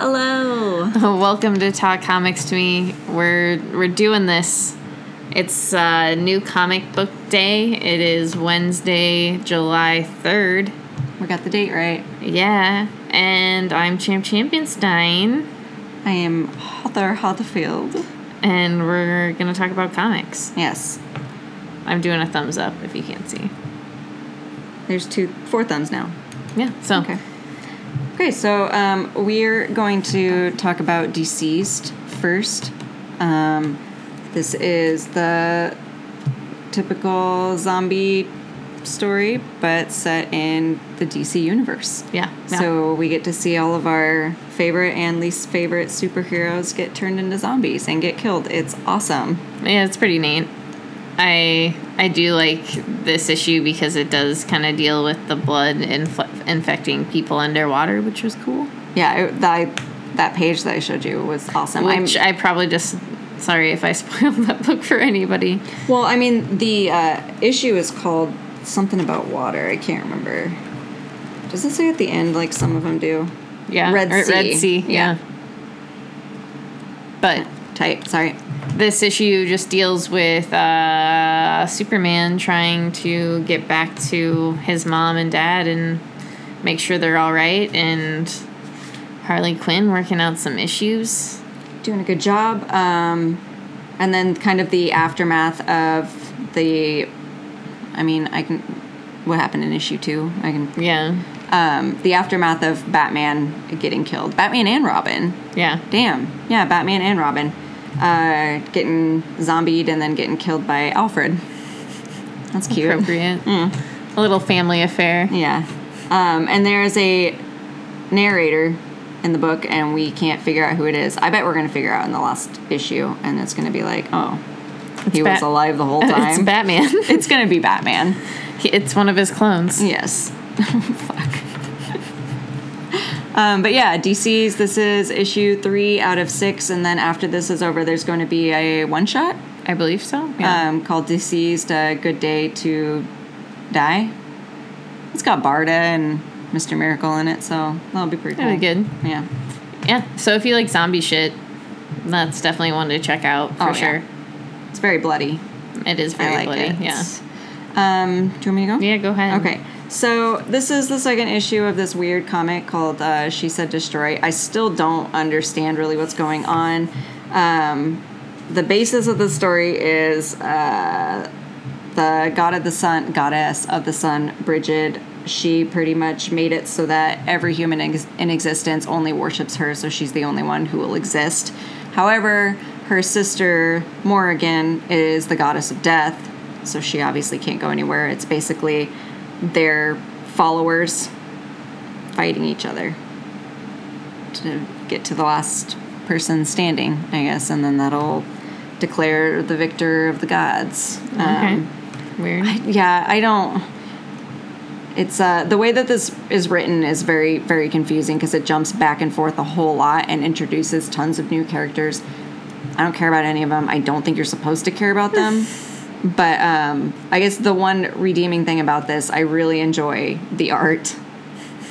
Hello. Welcome to Talk Comics to Me. We're we're doing this. It's uh, new comic book day. It is Wednesday, July third. We got the date right. Yeah, and I'm Champ Championstein, I am Heather Hatfield. and we're gonna talk about comics. Yes. I'm doing a thumbs up if you can't see. There's two, four thumbs now. Yeah. So Okay. Okay, so um, we're going to talk about DCeased first. Um, this is the typical zombie story, but set in the DC universe. yeah. yeah. So we get to see all of our favorite and least favorite superheroes get turned into zombies and get killed. It's awesome. Yeah, it's pretty neat. I I do like this issue because it does kind of deal with the blood infl- infecting people underwater, which was cool. Yeah, it, that that page that I showed you was awesome. I'm- Which I probably just sorry if I spoiled that book for anybody. well, I mean, the uh, issue is called something about water. I can't remember. Does it say at the end like some of them do? Yeah, Red or Sea. Red Sea. Yeah. Yeah. But Tight. Sorry. this issue just deals with uh, Superman trying to get back to his mom and dad and make sure they're all right, and Harley Quinn working out some issues. Doing a good job. Um, and then kind of the aftermath of the. I mean, I can. What happened in issue two? I can. Yeah, Um, the aftermath of Batman getting killed. Batman and Robin. yeah, Damn. Yeah, Batman and Robin. Uh, getting zombied and then getting killed by Alfred. That's cute. appropriate. A little family affair. Yeah. Um, and there's a narrator in the book, and we can't figure out who it is. I bet we're going to figure out in the last issue, and it's going to be like, oh, he was alive the whole It's time. Batman. it's going to be Batman. it's one of his clones. Yes. Fuck. Um, but yeah, DC's, this is issue three out of six, and then after this is over, there's going to be a one shot I believe so. Yeah. um, called DCeased A Good Day to Die. It's got Barda and Mr. Miracle in it, so that'll be pretty cool. Really good. Yeah. Yeah. So if you like zombie shit, that's definitely one to check out for Oh, yeah. sure. It's very bloody. It is very I like bloody. it. Yeah. Um, do you want me to go? Yeah. Go ahead. Okay. So this is the second issue of this weird comic called uh, "She Said Destroy." I still don't understand really what's going on. Um, the basis of the story is uh, the god of the sun, goddess of the sun, Bridget. She pretty much made it so that every human ex- in existence only worships her, so she's the only one who will exist. However, her sister Morrigan is the goddess of death, so she obviously can't go anywhere. It's basically their followers fighting each other to get to the last person standing, I guess, and then that'll declare the victor of the gods. Okay. Um, Weird. yeah, I don't. It's uh, the way that this is written is very, very confusing because it jumps back and forth a whole lot and introduces tons of new characters. I don't care about any of them. I don't think you're supposed to care about them. but um, I guess the one redeeming thing about this, I really enjoy the art.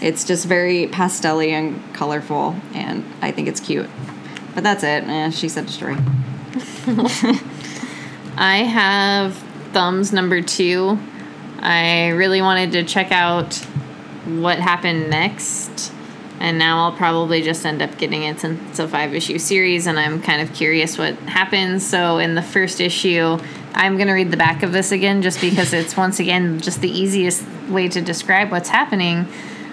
It's just very pastel and colorful, and I think it's cute. But that's it. Eh, she said destroy. I have thumbs number two. I really wanted to check out what happened next. And now I'll probably just end up getting it since it's a five issue series and I'm kind of curious what happens. So, in the first issue, I'm going to read the back of this again just because it's once again just the easiest way to describe what's happening.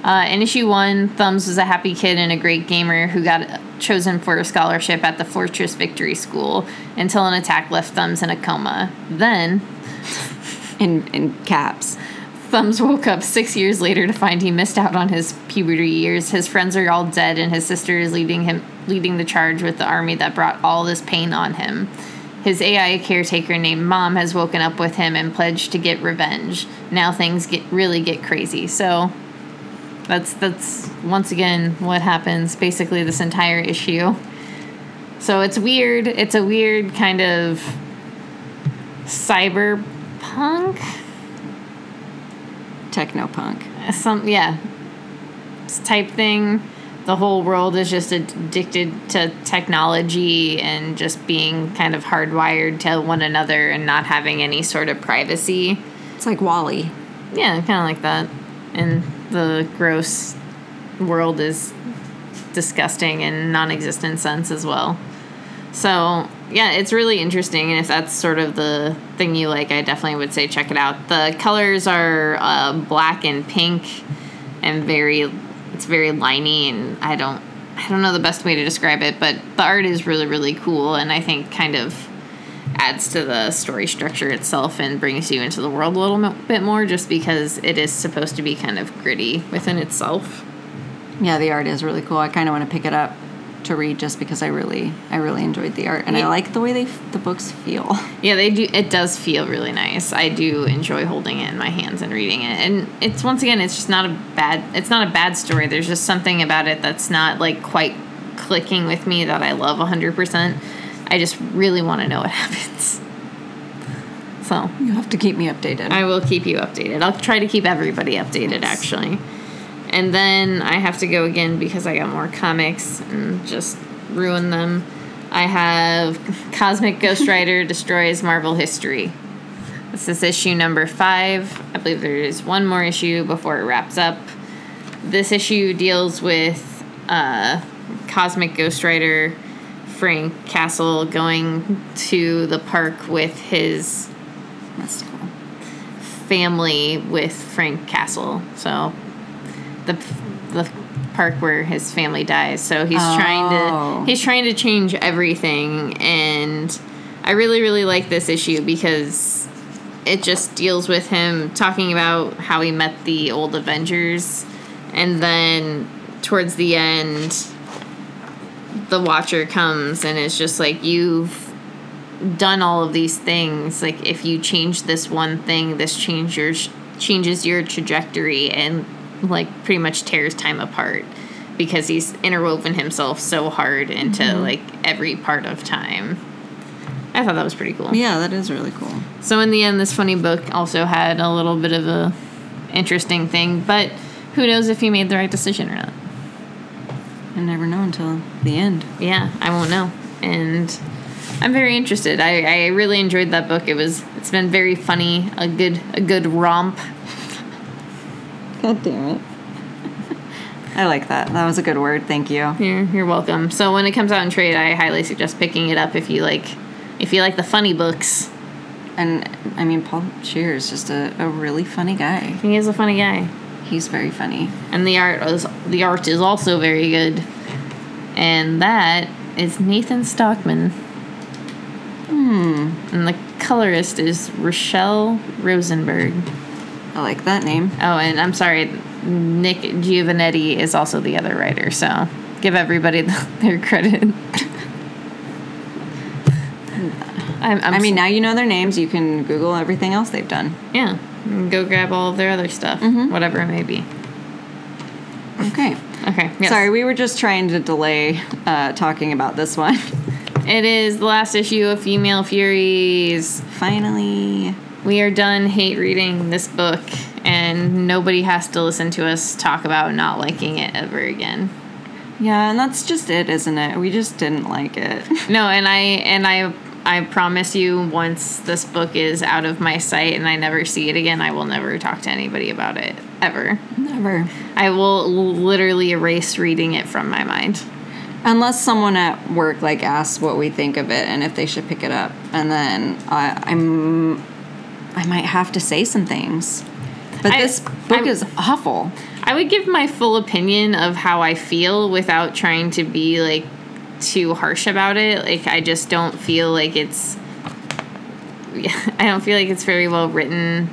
Uh, in issue one, Thumbs was a happy kid and a great gamer who got chosen for a scholarship at the Fortress Victory School until an attack left Thumbs in a coma. Then, In in caps. Thumbs woke up six years later to find he missed out on his puberty years. His friends are all dead, and his sister is leading him leading the charge with the army that brought all this pain on him. His AI caretaker named Mom has woken up with him and pledged to get revenge. Now things get really get crazy. So that's that's once again what happens basically this entire issue. So it's weird. It's a weird kind of cyberpunk Techno punk. some yeah type thing the whole world is just addicted to technology and just being kind of hardwired to one another and not having any sort of privacy. It's like WALL-E. Yeah, kind of like that. And the gross world is disgusting and non-existent sense as well. So yeah, it's really interesting, and if that's sort of the thing you like, I definitely would say check it out. The colors are uh, black and pink, and very, it's very liney, and I don't, I don't know the best way to describe it, but the art is really really cool, and I think kind of adds to the story structure itself and brings you into the world a little bit more, just because it is supposed to be kind of gritty within itself. Yeah, the art is really cool. I kind of want to pick it up to read just because I really I really enjoyed the art and Yeah. I like the way they the books feel. Yeah, they do. It does feel really nice. I do enjoy holding it in my hands and reading it. And it's once again, it's just not a bad. It's not a bad story. There's just something about it that's not like quite clicking with me that I love 100%. I just really want to know what happens. So You have to keep me updated. I will keep you updated. I'll try to keep everybody updated actually. And then I have to go again because I got more comics and just ruin them. I have Cosmic Ghost Rider Destroys Marvel History. This is issue number five. I believe there is one more issue before it wraps up. This issue deals with uh, Cosmic Ghost Rider Frank Castle going to the park with his family with Frank Castle. So the the park where his family dies. So he's trying Oh. to he's trying to change everything and I really really like this issue because it just deals with him talking about how he met the old Avengers and then towards the end the watcher comes and it's just like you've done all of these things. Like if you change this one thing this change your changes your trajectory and like pretty much tears time apart because he's interwoven himself so hard into mm-hmm. like every part of time. I thought that was pretty cool. Yeah, that is really cool. so in the end this funny book also had a little bit of a interesting thing but who knows if he made the right decision or not I never know until the end. yeah, I won't know. And I'm very interested. I, I really enjoyed that book. It was it's been very funny, a good a good romp. God damn it. I like that. That was a good word. Thank you. You're, you're welcome. So when it comes out in trade, I highly suggest picking it up if you like if you like the funny books. And I mean, Paul Scheer is just a, a really funny guy. He is a funny guy. He's very funny. And the art is the art is also very good. And that is Nathan Stockman. Hmm. And the colorist is Rachelle Rosenberg. I like that name. Oh, and I'm sorry, Nick Giovannetti is also the other writer, so give everybody their credit. I'm, I'm I mean, now you know their names. You can Google everything else they've done. yeah, go grab all of their other stuff, whatever it may be. Okay. Okay, yes. Sorry, we were just trying to delay uh, talking about this one. It is the last issue of Female Furies. Finally. We are done hate reading this book, and nobody has to listen to us talk about not liking it ever again. Yeah, and that's just it, isn't it? We just didn't like it. No, and I and I I promise you once this book is out of my sight and I never see it again, I will never talk to anybody about it ever. Never. I will literally erase reading it from my mind. Unless someone at work like asks what we think of it and if they should pick it up, and then I, I'm, I might have to say some things. But I- this book I'm- is awful. I would give my full opinion of how I feel without trying to be like too harsh about it. Like I just don't feel like it's I don't feel like it's very well written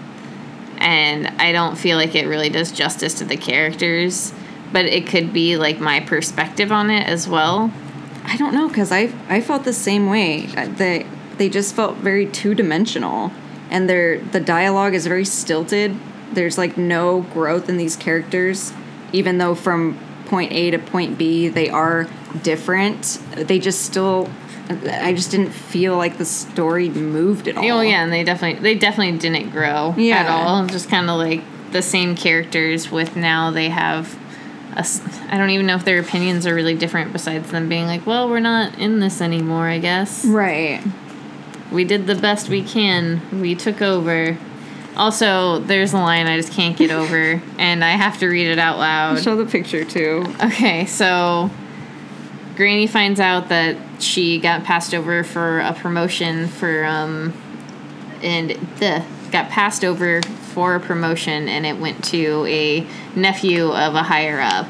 and I don't feel like it really does justice to the characters, but it could be like my perspective on it as well. I don't know because I I felt the same way. Uh, They they just felt very two dimensional, and their the dialogue is very stilted. There's like no growth in these characters, even though from point A to point B they are different. They just still. I just didn't feel like the story moved at oh, all. Oh yeah, and they definitely they definitely didn't grow at all. Just kind of like the same characters with now they have a s- I don't even know if their opinions are really different besides them being like, well, we're not in this anymore, I guess. Right. We did the best we can. We took over. Also, there's a line I just can't get over, and I have to read it out loud. Show the picture too. Okay, so Granny finds out that she got passed over for a promotion for um and the got passed over for a promotion and it went to a nephew of a higher up.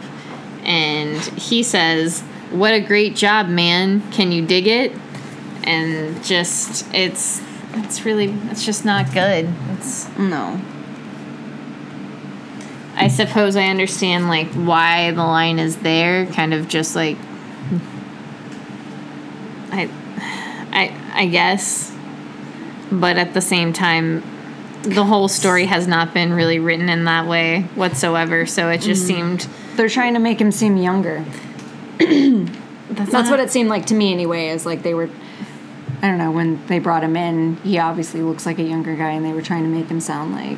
And he says, "What a great job, man. Can you dig it?" And just it's it's really it's just not good. It's No. I suppose I understand like why the line is there, kind of just like I I I guess. But at the same time the whole story has not been really written in that way whatsoever, so it just mm. seemed They're trying to make him seem younger. that's, That's what it seemed like to me anyway, is like they were I don't know, when they brought him in, he obviously looks like a younger guy and they were trying to make him sound like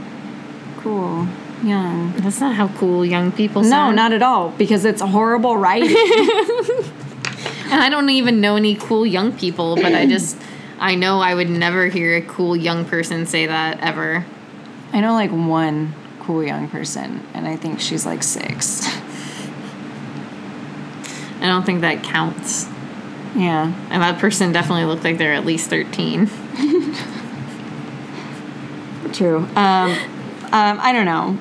cool, young. That's not how cool young people sound. No, not at all, because it's horrible writing. And I don't even know any cool young people, but I just I know I would never hear a cool young person say that ever. I know like one cool young person, and I think she's like six. I don't think that counts. Yeah. And that person definitely looked like they're at least 13. True. Um, um, I don't know.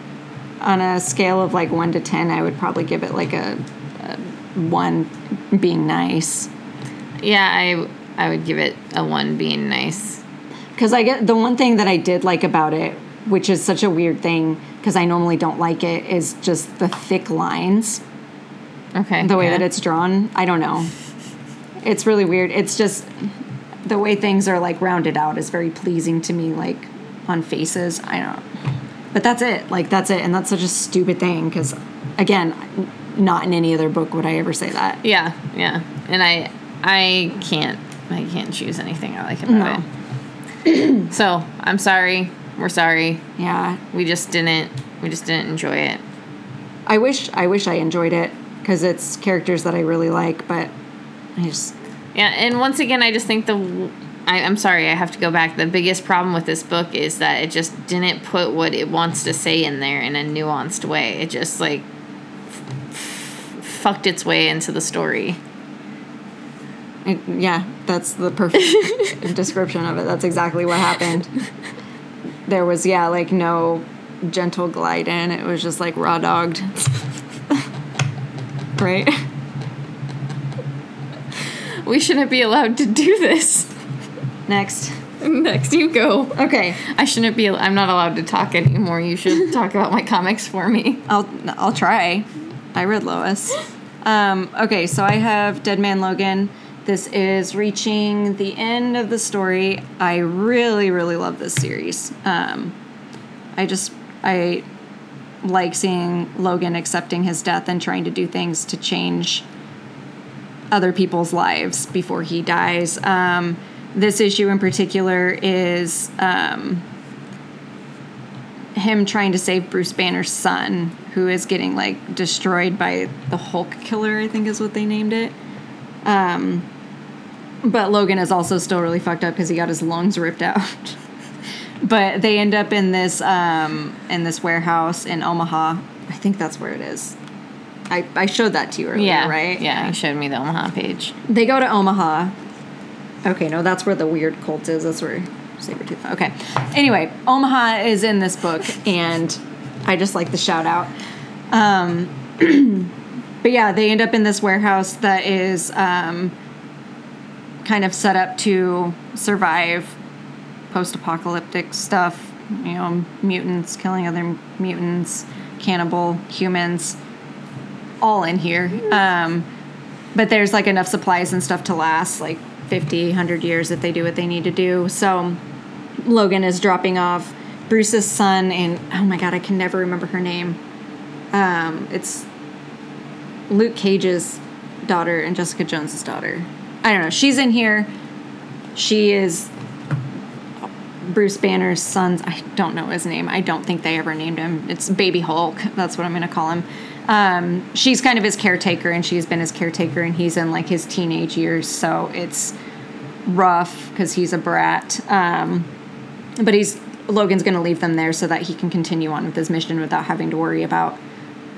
On a scale of like one to ten, I would probably give it like a, a one being nice. Yeah, I I would give it a 1 being nice. Because I get the one thing that I did like about it, which is such a weird thing, because I normally don't like it, is just the thick lines. Okay. The way yeah. that it's drawn. I don't know. It's really weird. It's just the way things are like rounded out is very pleasing to me, like on faces. I don't. But that's it. Like that's it, and that's such a stupid thing. Because again, not in any other book would I ever say that. Yeah, yeah. And I I can't I can't choose anything I like about it. so, I'm sorry. We're sorry. Yeah. We just didn't we just didn't enjoy it. I wish I wish I enjoyed it because it's characters that I really like, but I just Yeah, and once again, I just think the. I, I'm sorry, I have to go back. The biggest problem with this book is that it just didn't put what it wants to say in there in a nuanced way. It just, like, fucked its way into the story. It, yeah, that's the perfect description of it. That's exactly what happened. There was, yeah, like no gentle glide in. It was just like raw dogged. right? We shouldn't be allowed to do this. Next. Next, you go. Okay. I shouldn't be. I'm not allowed to talk anymore. You should talk about my comics for me. I'll I'll try. I read Lois. Um, okay, so I have Dead Man Logan. This is reaching the end of the story. I really, really love this series. Um, I just I like seeing Logan accepting his death and trying to do things to change other people's lives before he dies. Um, this issue in particular is um, him trying to save Bruce Banner's son, who is getting like destroyed by the Hulk killer, I think is what they named it. Um, but Logan is also still really fucked up because he got his lungs ripped out. but they end up in this um, in this warehouse in Omaha. I think that's where it is. I, I showed that to you earlier, Yeah. right? Yeah, you showed me the Omaha page. They go to Omaha. Okay, no, that's where the weird cult is. That's where Sabretooth. Okay. Anyway, Omaha is in this book, and I just like the shout out. Um, but yeah, they end up in this warehouse that is um, kind of set up to survive post apocalyptic stuff. You know, mutants killing other mutants, cannibal humans, all in here. Um, but there's like enough supplies and stuff to last like 50 100 years if they do what they need to do so Logan is dropping off Bruce's son and oh my god i can never remember her name. Um, it's Luke Cage's daughter and Jessica Jones's daughter. I don't know. She's in here. She is Bruce Banner's son's i don't know his name. I don't think they ever named him. It's baby hulk. That's what i'm going to call him. Um, she's kind of his caretaker, and she's been his caretaker, and he's in like his teenage years, so it's rough because he's a brat. Um, but he's Logan's going to leave them there so that he can continue on with his mission without having to worry about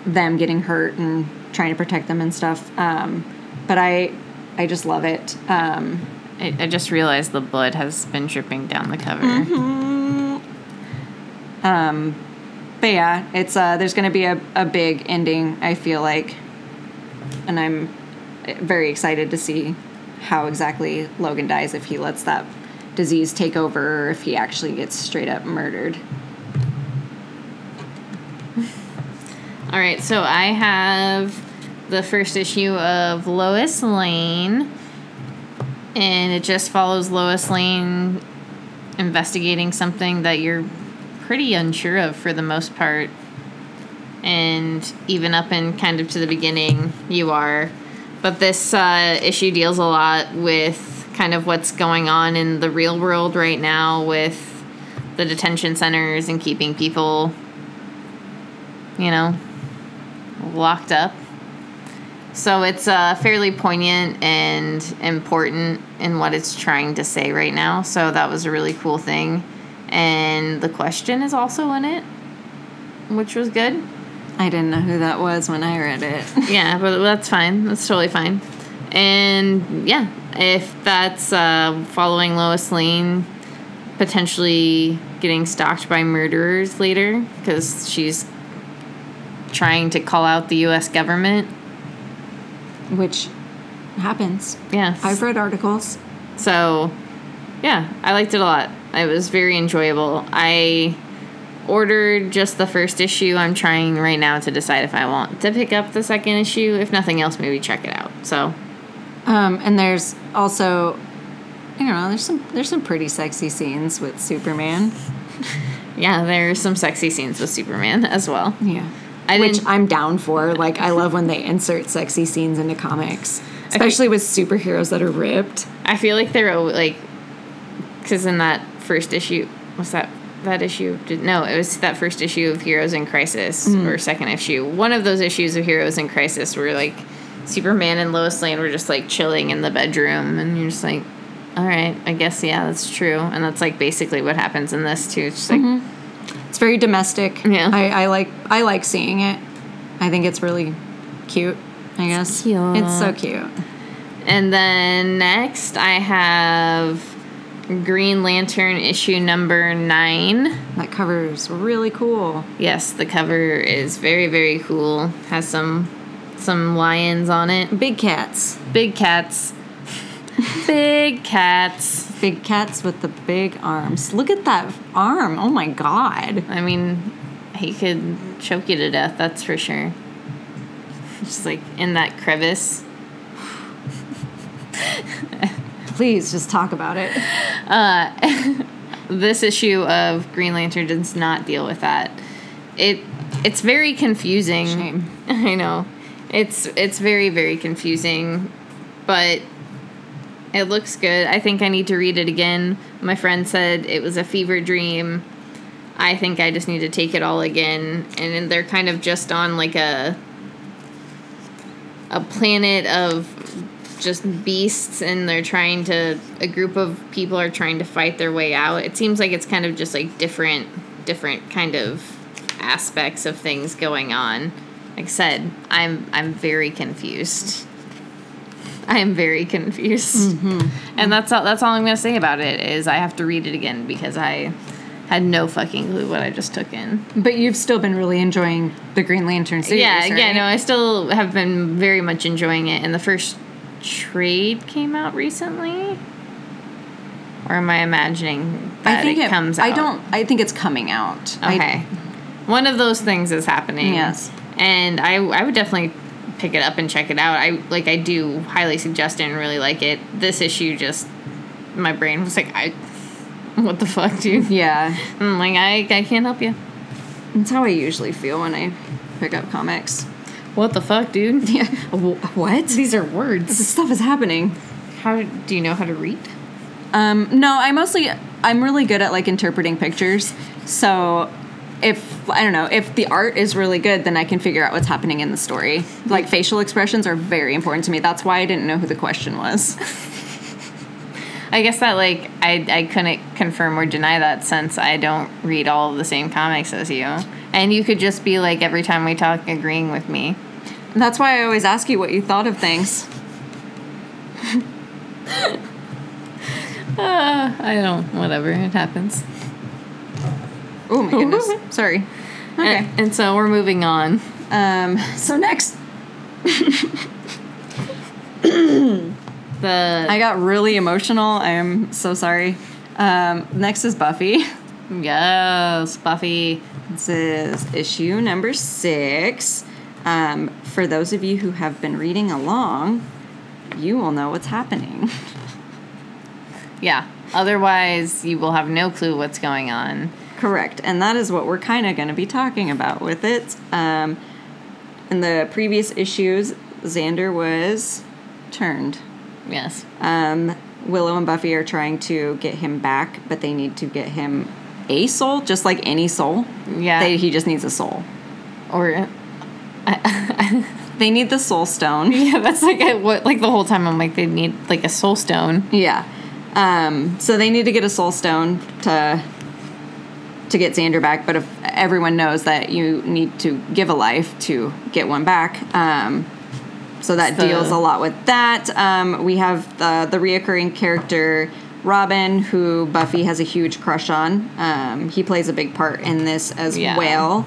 them getting hurt and trying to protect them and stuff. Um, but I, I just love it. Um, I, I just realized the blood has been dripping down the cover. but yeah, it's uh, there's going to be a, a big ending. I feel like, and I'm very excited to see how exactly Logan dies if he lets that disease take over or if he actually gets straight up murdered. All right, so I have the first issue of Lois Lane, and it just follows Lois Lane investigating something that you're pretty unsure of for the most part. And even up and kind of to the beginning, you are. But this uh, issue deals a lot with kind of what's going on in the real world right now with the detention centers and keeping people, you know, locked up. So it's uh, fairly poignant and important in what it's trying to say right now. So that was a really cool thing. And the question is also in it, which was good. I didn't know who that was when I read it. Yeah, but that's fine. That's totally fine. And yeah, if that's uh, following Lois Lane potentially getting stalked by murderers later because she's trying to call out the U.S. government. Which happens. Yeah. I've read articles. So, yeah, I liked it a lot. It was very enjoyable. I ordered just the first issue. I'm trying right now to decide if I want to pick up the second issue. If nothing else, maybe check it out. So, Um, and there's also, I don't know, there's some there's some pretty sexy scenes with Superman. yeah, there's some sexy scenes with Superman as well. Yeah. I Which I'm down for. Like, I love when they insert sexy scenes into comics, especially with superheroes that are ripped. I feel like they're like, because in that first issue, what's that? That issue? Did, no, it was that first issue of Heroes in Crisis or second issue. One of those issues of Heroes in Crisis where like Superman and Lois Lane were just like chilling in the bedroom, and you're just like, all right, I guess yeah, that's true, and that's like basically what happens in this too. It's just like. Mm-hmm. It's very domestic. Yeah. I, I like I like seeing it. I think it's really cute. I guess cute. It's so cute. And then next, I have Green Lantern issue number nine. That cover's really cool. Yes, the cover is very very cool. Has some some lions on it. Big cats. Big cats. Big cats. Big cats with the big arms. Look at that arm. Oh my god. I mean, he could choke you to death, that's for sure. Just like in that crevice. Please just talk about it. Uh, this issue of Green Lantern does not deal with that. It it's very confusing. Shame. I know. It's it's very very confusing, but it looks good. I think I need to read it again. My friend said it was a fever dream. I think I just need to take it all again and they're kind of just on like a a planet of just beasts and they're trying to a group of people are trying to fight their way out. It seems like it's kind of just like different different kind of aspects of things going on. Like I said, I'm I'm very confused. I am very confused. Mm-hmm. And that's all that's all I'm going to say about it is I have to read it again because I had no fucking clue what I just took in. But you've still been really enjoying the Green Lantern series. yeah, yeah, right? no, I still have been very much enjoying it. And the first trade came out recently, or am I imagining that I think it, comes out? I don't. I think it's coming out. I- Okay, one of those things is happening. Yes. And I I would definitely pick it up and check it out. I like I do highly suggest it and really like it. This issue just my brain was like I. What the fuck, dude? yeah. I'm like, I, I can't help you. That's how I usually feel when I pick up comics. What the fuck, dude? Yeah. What? These are words This words. stuff is happening. How do you know how to read? Um, no, I mostly I'm really good at like interpreting pictures. So if I don't know if the art is really good, then I can figure out what's happening in the story. Like facial expressions are very important to me. That's why I didn't know who the question was. I guess that like I I couldn't confirm or deny that since I don't read all the same comics as you, and you could just be like every time we talk agreeing with me. That's why I always ask you what you thought of things. Uh, I don't. Whatever. It happens. Oh my goodness. Sorry. Okay. And, and so we're moving on. Um. So next, The I got really emotional. I am so sorry. Um. Next is Buffy. yes, Buffy. This is issue number six. Um, for those of you who have been reading along, you will know what's happening. Yeah. Otherwise, you will have no clue what's going on. Correct. And that is what we're kind of going to be talking about with it. Um, in the previous issues, Xander was turned. Yes. Um, Willow and Buffy are trying to get him back, but they need to get him a soul, just like any soul. Yeah. They, he just needs a soul. or. They need the soul stone. Yeah, that's like a, what like the whole time I'm like they need like a soul stone. Yeah. Um, so they need to get a soul stone to to get Xander back, but if everyone knows that you need to give a life to get one back. Um, so that So- deals a lot with that. Um, we have the the reoccurring character Robin, who Buffy has a huge crush on. Um, he plays a big part in this as Yeah. well,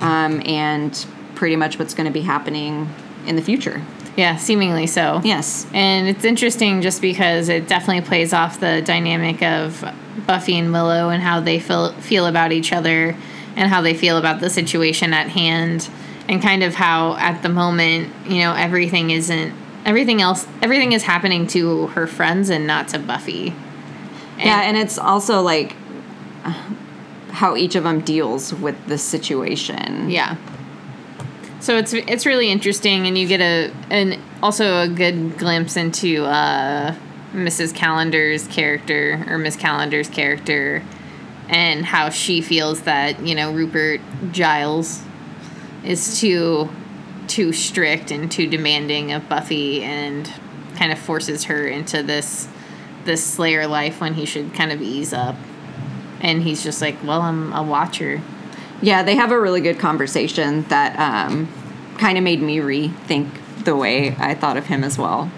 um, and pretty much what's going to be happening in the future. Yeah, seemingly so. Yes. And it's interesting just because it definitely plays off the dynamic of Buffy and Willow and how they feel feel about each other and how they feel about the situation at hand and kind of how at the moment, you know, everything isn't everything else everything is happening to her friends and not to Buffy. yeah, and it's also like how each of them deals with the situation. Yeah. So it's it's really interesting, and you get a and also a good glimpse into uh, Mrs. Calendar's character or Miss Calendar's character, and how she feels that you know Rupert Giles is too too strict and too demanding of Buffy, and kind of forces her into this this Slayer life when he should kind of ease up. And he's just like, well, I'm a watcher. Yeah, they have a really good conversation that um, kind of made me rethink the way I thought of him as well.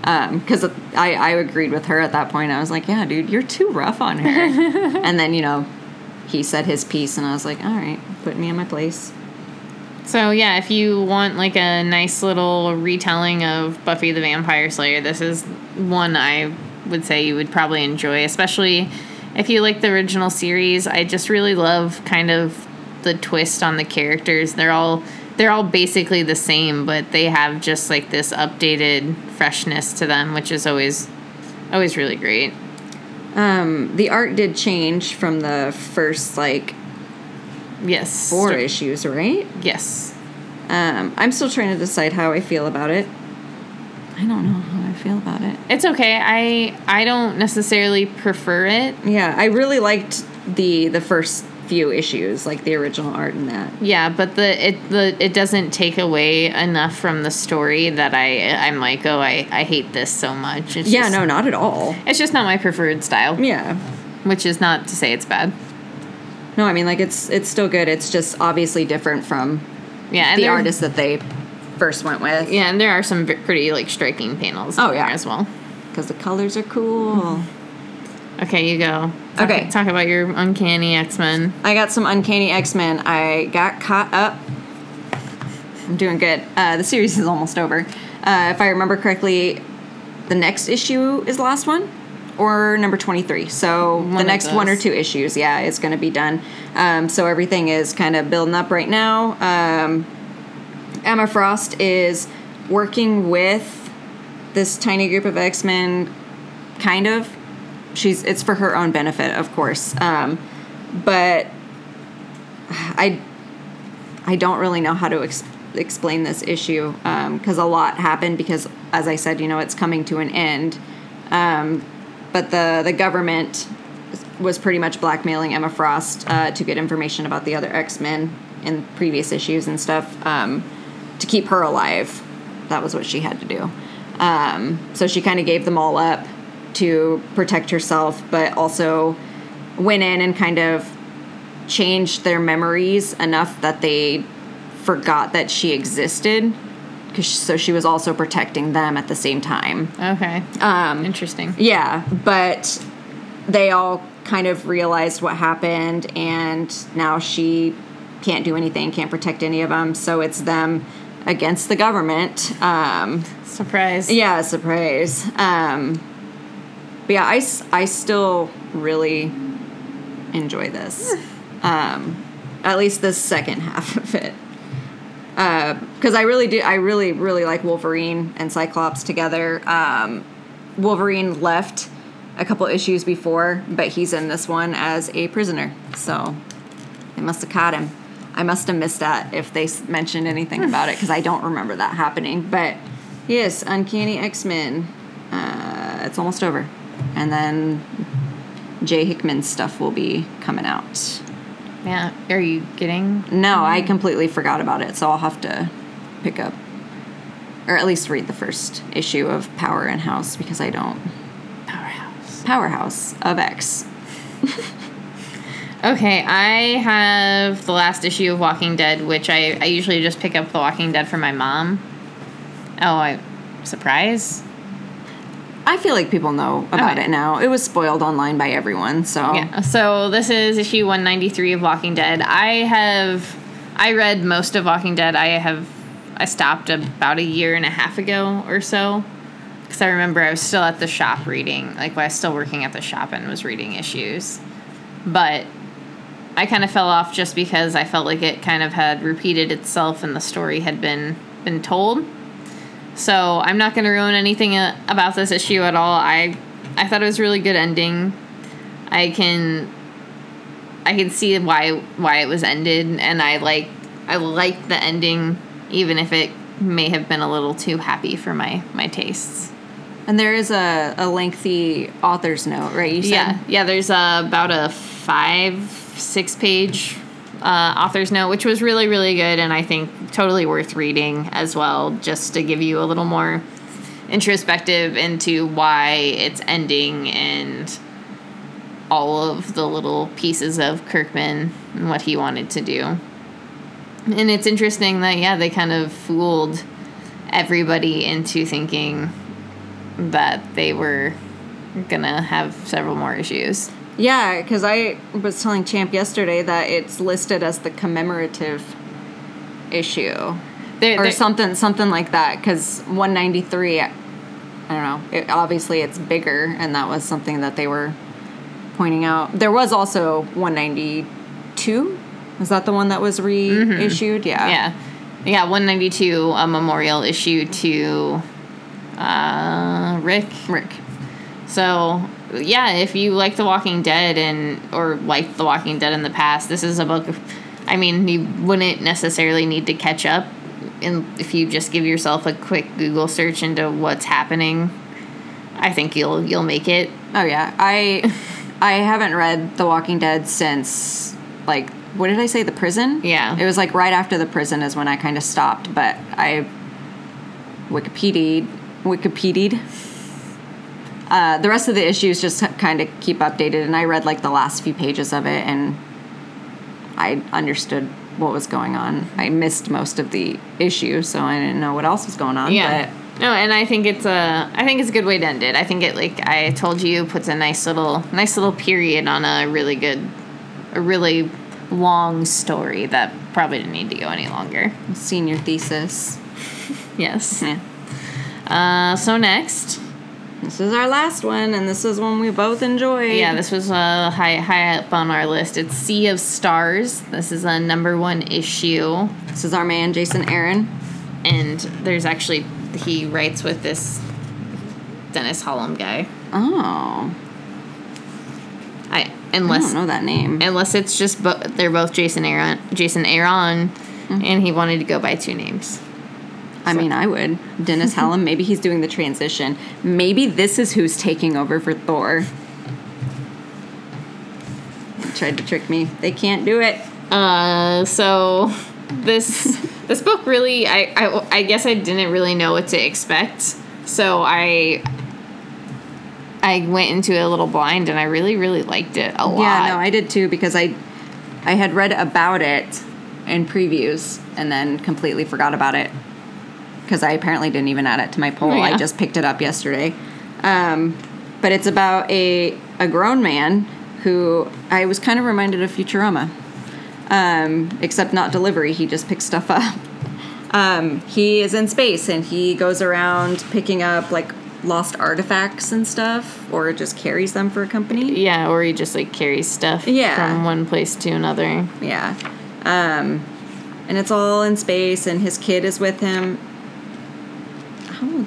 Because I, I agreed with her at that point. I was like, yeah, dude, you're too rough on her. and then, you know, he said his piece, and I was like, all right, put me in my place. So yeah, if you want like a nice little retelling of Buffy the Vampire Slayer, this is one I would say you would probably enjoy, especially if you like the original series. I just really love kind of the twist on the characters. They're all they're all basically the same, but they have just like this updated freshness to them, which is always always really great. Um, the art did change from the first, like, Yes. four Sto- issues, right? Yes. Um, I'm still trying to decide how I feel about it. I don't know how I feel about it. It's okay. I I don't necessarily prefer it. Yeah, I really liked the the first few issues, like the original art in that. Yeah, but the it the it doesn't take away enough from the story that I I'm like, oh, I I hate this so much. It's Yeah, just, no, not at all. it's just not my preferred style. Yeah. Which is not to say it's bad. No, I mean like it's it's still good. It's just obviously different from Yeah, and the artist that they first went with. Yeah, and there are some v- pretty like striking panels. Oh, yeah. as well. Because the colors are cool. Okay, you go. Talk, Okay. talk about your uncanny X Men. I got some Uncanny X Men. I got caught up. I'm doing good. Uh, the series is almost over. Uh, if I remember correctly, the next issue is the last one, or number 23. So the of next one or those. two issues, yeah, is going to be done. Um, so everything is kind of building up right now. Um, Emma Frost is working with this tiny group of X Men, kind of. She's it's for her own benefit, of course. Um, but I I don't really know how to ex- explain this issue because a lot happened. Because as I said, you know, it's coming to an end. Um, but the the government was pretty much blackmailing Emma Frost uh, to get information about the other X Men in previous issues and stuff um, to keep her alive. That was what she had to do. Um, so she kind of gave them all up to protect herself, but also went in and kind of changed their memories enough that they forgot that she existed. Cause so she was also protecting them at the same time. Okay. Um, Interesting. yeah, but they all kind of realized what happened, and now she can't do anything, can't protect any of them. So it's them against the government. Um, Surprise. yeah, surprise. Um, but yeah, I, I still really enjoy this. Um, at least the second half of it. Because I really do, I really, really like Wolverine and Cyclops together. Um, Wolverine left a couple issues before, but he's in this one as a prisoner. So they must have caught him. I must have missed that if they mentioned anything about it because I don't remember that happening. But yes, Uncanny X Men. Uh, it's almost over, and then Jay Hickman's stuff will be coming out. Yeah. Are you getting? No, I completely forgot about it, so I'll have to pick up, or at least read the first issue of Power and House because I don't. Powerhouse. Powerhouse of X. Okay, I have the last issue of Walking Dead, which I, I usually just pick up The Walking Dead for my mom. Oh, I surprise. I feel like people know about Okay. it now. It was spoiled online by everyone, so Yeah. So this is issue 193 of Walking Dead. I have I read most of Walking Dead. I have I stopped about a year and a half ago or so cuz I remember I was still at the shop reading, like I was still working at the shop and was reading issues. But I kind of fell off just because I felt like it kind of had repeated itself and the story had been been told. So I'm not going to ruin anything uh, about this issue at all. I I thought it was a really good ending. I can I can see why why it was ended, and I like I like the ending, even if it may have been a little too happy for my my tastes. And there is a, a lengthy author's note, right? You said Yeah, yeah. There's uh, about a five six page uh, author's note, which was really really good, and I think totally worth reading as well, just to give you a little more introspective into why it's ending and all of the little pieces of Kirkman and what he wanted to do. And it's interesting that yeah, they kind of fooled everybody into thinking that they were gonna have several more issues. Yeah, because I was telling Champ yesterday that it's listed as the commemorative issue There, or there- something, something like that. Because 193, I don't know. It, obviously, it's bigger, and that was something that they were pointing out. There was also 192. Is that the one that was reissued? Yeah. Yeah, yeah. One ninety two, a memorial issue to uh, Rick. Rick. So yeah, if you like The Walking Dead and or liked The Walking Dead in the past, this is a book. I mean, you wouldn't necessarily need to catch up, in, if you just give yourself a quick Google search into what's happening. I think you'll you'll make it. Oh yeah, I I haven't read The Walking Dead since like what did I say? The prison. Yeah. It was like right after the prison is when I kind of stopped, but I Wikipedia Wikipedia. Uh, the rest of the issues just kind of keep updated, and I read like the last few pages of it, and I understood what was going on. I missed most of the issue, so I didn't know what else was going on. Yeah. No, and I think it's a I think it's a good way to end it. I think it like I told you puts a nice little nice little period on a really good a really long story that probably didn't need to go any longer. senior thesis. Yes. Yeah. Uh, so next, This is our last one, and this is one we both enjoyed. yeah, this was uh, high high up on our list. It's Sea of Stars. This is a number one issue, This is our man Jason Aaron. and there's actually he writes with this Dennis Hallum guy. Oh, I I unless don't know that name. unless it's just bo- they're both Jason Aaron, Jason Aaron, and he wanted to go by two names. I mean, I would. Dennis Hallum. Maybe he's doing the transition. Maybe this is who's taking over for Thor. tried to trick me. They can't do it. Uh, so this this book really, I, I I guess I didn't really know what to expect. So I I went into it a little blind, and I really really liked it a lot. Yeah, no, I did too because I I had read about it in previews and then completely forgot about it because I apparently didn't even add it to my poll. Oh, yeah. I just picked it up yesterday. Um, but it's about a a grown man who I was kind of reminded of Futurama, um, except not delivery. He just picks stuff up. Um, he is in space and he goes around picking up like lost artifacts and stuff, or just carries them for a company. Yeah, or he just like carries stuff Yeah. from one place to another. Yeah. Um, and it's all in space, and his kid is with him.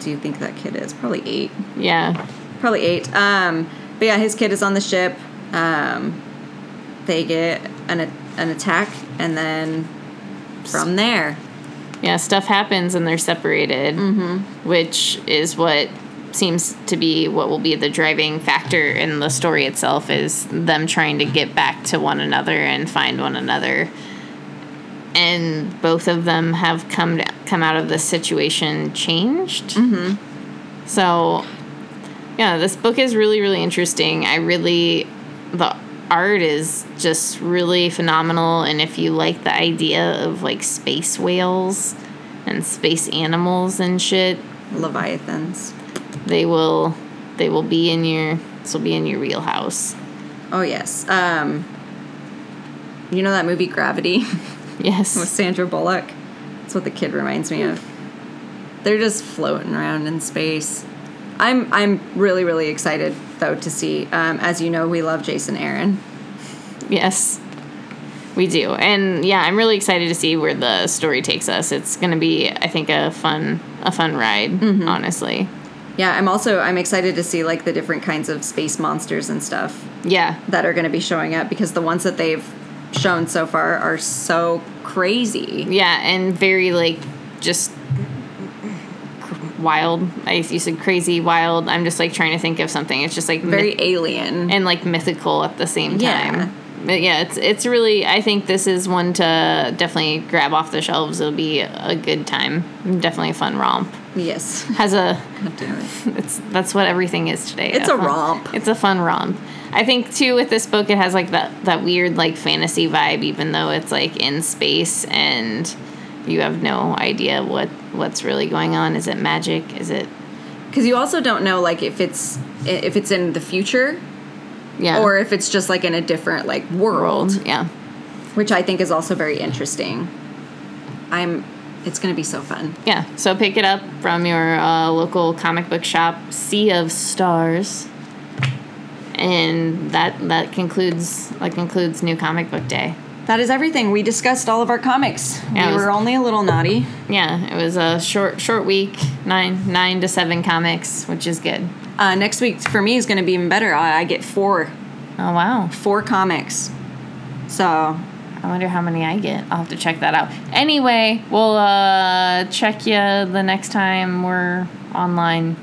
Old do you think that kid is? Probably eight. Yeah, Probably eight. Um, but yeah, his kid is on the ship. Um, they get an, an attack, and then from there, yeah. Stuff happens and they're separated, Mm-hmm. which is what seems to be what will be the driving factor in the story itself is them trying to get back to one another and find one another and both of them have come to, come out of this situation changed mm-hmm. so yeah this book is really really interesting i really the art is just really phenomenal and if you like the idea of like space whales and space animals and shit Leviathans. they will they will be in your this will be in your wheelhouse Oh yes. Um, you know that movie Gravity with Sandra Bullock? That's what the kid reminds me of. They're just floating around in space. I'm I'm really really excited though to see. Um, as you know, we love Jason Aaron. yes we do and yeah i'm really excited to see where the story takes us it's going to be i think a fun a fun ride honestly Yeah, I'm also I'm excited to see like the different kinds of space monsters and stuff yeah that are going to be showing up because the ones that they've shown so far are so crazy. yeah and very like just wild i you said crazy wild i'm just like trying to think of something it's just like Very myth- alien. and like mythical at the same Yeah. time. But yeah, it's it's really I think this is one to definitely grab off the shelves. It'll be a good time. Definitely a fun romp. yes. Has a it. it's that's what everything is today. It's a fun- romp. It's a fun romp. I think too with this book it has like that that weird like fantasy vibe even though it's like in space and you have no idea what what's really going on. Is it magic? Is it Because you also don't know like if it's if it's in the future yeah or if it's just like in a different like world, world? Yeah. which I think is also very interesting. I'm. It's going to be so fun. Yeah, so pick it up from your uh, local comic book shop, Sea of Stars, and that that concludes that concludes New Comic Book Day. That is everything. We discussed all of our comics. Yeah, we was- were only a little naughty. Yeah, it was a short short week, nine nine to seven comics, which is good. Uh, next week for me is going to be even better. I, I get four Oh wow, four comics. So I wonder how many I get. I'll have to check that out. Anyway, we'll uh, check you the next time we're online.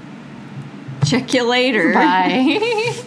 check you later. Bye.